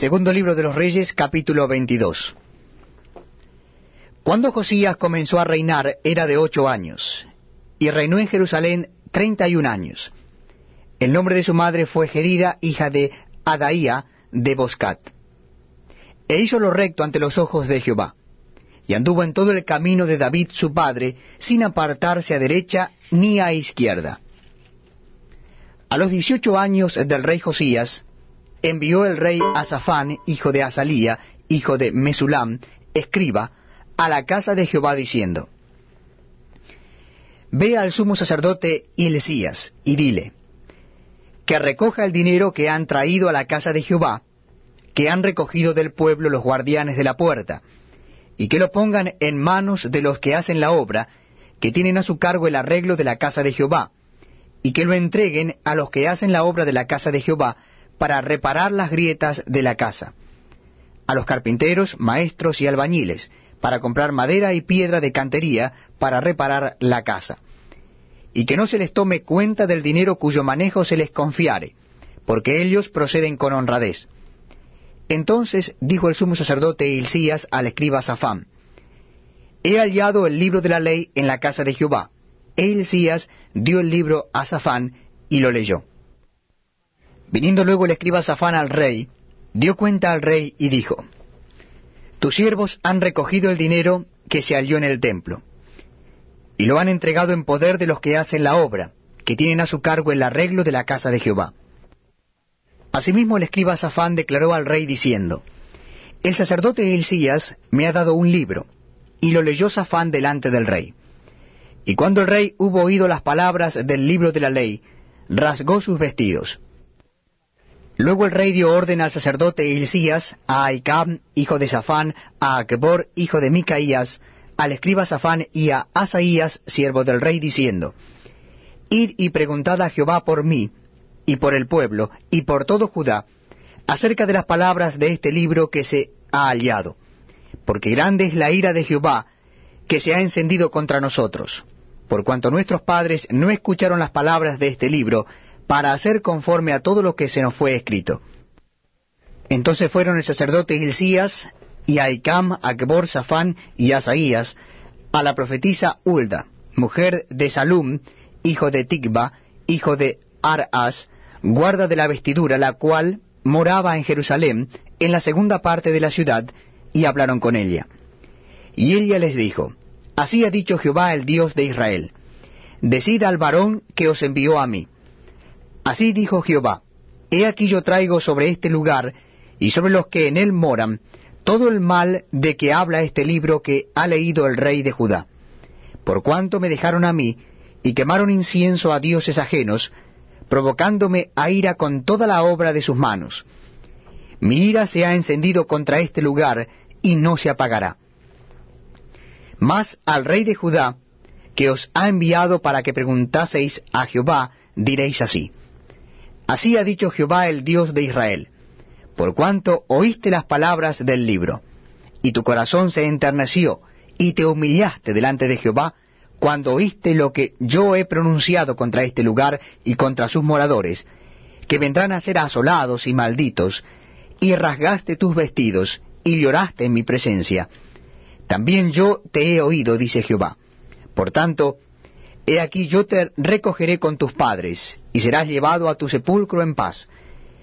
Segundo libro de los Reyes, capítulo 22. Cuando Josías comenzó a reinar era de ocho años, y reinó en Jerusalén treinta y un años. El nombre de su madre fue Gedida, hija de Adaía de Boscat. E hizo lo recto ante los ojos de Jehová, y anduvo en todo el camino de David su padre, sin apartarse a derecha ni a izquierda. A los dieciocho años del rey Josías, envió el rey Asafán, hijo de Asalía, hijo de Mesulam, escriba, a la casa de Jehová diciendo, Ve al sumo sacerdote Hilcías y dile, que recoja el dinero que han traído a la casa de Jehová, que han recogido del pueblo los guardianes de la puerta, y que lo pongan en manos de los que hacen la obra, que tienen a su cargo el arreglo de la casa de Jehová, y que lo entreguen a los que hacen la obra de la casa de Jehová, para reparar las grietas de la casa, a los carpinteros, maestros y albañiles, para comprar madera y piedra de cantería para reparar la casa. Y que no se les tome cuenta del dinero cuyo manejo se les confiare, porque ellos proceden con honradez. Entonces dijo el sumo sacerdote Hilcías al escriba Safán, He hallado el libro de la ley en la casa de Jehová. E Hilcías dio el libro a Safán y lo leyó. Viniendo luego el escriba Safán al rey, dio cuenta al rey y dijo, tus siervos han recogido el dinero que se halló en el templo, y lo han entregado en poder de los que hacen la obra, que tienen a su cargo el arreglo de la casa de Jehová. Asimismo el escriba Safán declaró al rey diciendo, El sacerdote Hilcías me ha dado un libro, y lo leyó Safán delante del rey. Y cuando el rey hubo oído las palabras del libro de la ley, rasgó sus vestidos. Luego el rey dio orden al sacerdote Hilcías, a Aicam, hijo de Safán, a Akbor, hijo de Micaías, al escriba Safán y a Asaías, siervo del rey, diciendo, Id y preguntad a Jehová por mí, y por el pueblo, y por todo Judá, acerca de las palabras de este libro que se ha hallado, porque grande es la ira de Jehová, que se ha encendido contra nosotros, por cuanto nuestros padres no escucharon las palabras de este libro, para hacer conforme a todo lo que se nos fue escrito. Entonces fueron el sacerdote Hilcías, y Aicam, Akbor, Safán y Asaías, a la profetisa Ulda, mujer de Salum, hijo de Tigba, hijo de Aras, guarda de la vestidura, la cual moraba en Jerusalén, en la segunda parte de la ciudad, y hablaron con ella. Y ella les dijo, Así ha dicho Jehová el Dios de Israel, Decida al varón que os envió a mí Así dijo Jehová, He aquí yo traigo sobre este lugar y sobre los que en él moran todo el mal de que habla este libro que ha leído el rey de Judá. Por cuanto me dejaron a mí y quemaron incienso a dioses ajenos, provocándome a ira con toda la obra de sus manos. Mi ira se ha encendido contra este lugar y no se apagará. Mas al rey de Judá, que os ha enviado para que preguntaseis a Jehová, diréis así. Así ha dicho Jehová el Dios de Israel, por cuanto oíste las palabras del libro, y tu corazón se enterneció, y te humillaste delante de Jehová, cuando oíste lo que yo he pronunciado contra este lugar y contra sus moradores, que vendrán a ser asolados y malditos, y rasgaste tus vestidos, y lloraste en mi presencia. También yo te he oído, dice Jehová. Por tanto, He aquí yo te recogeré con tus padres, y serás llevado a tu sepulcro en paz,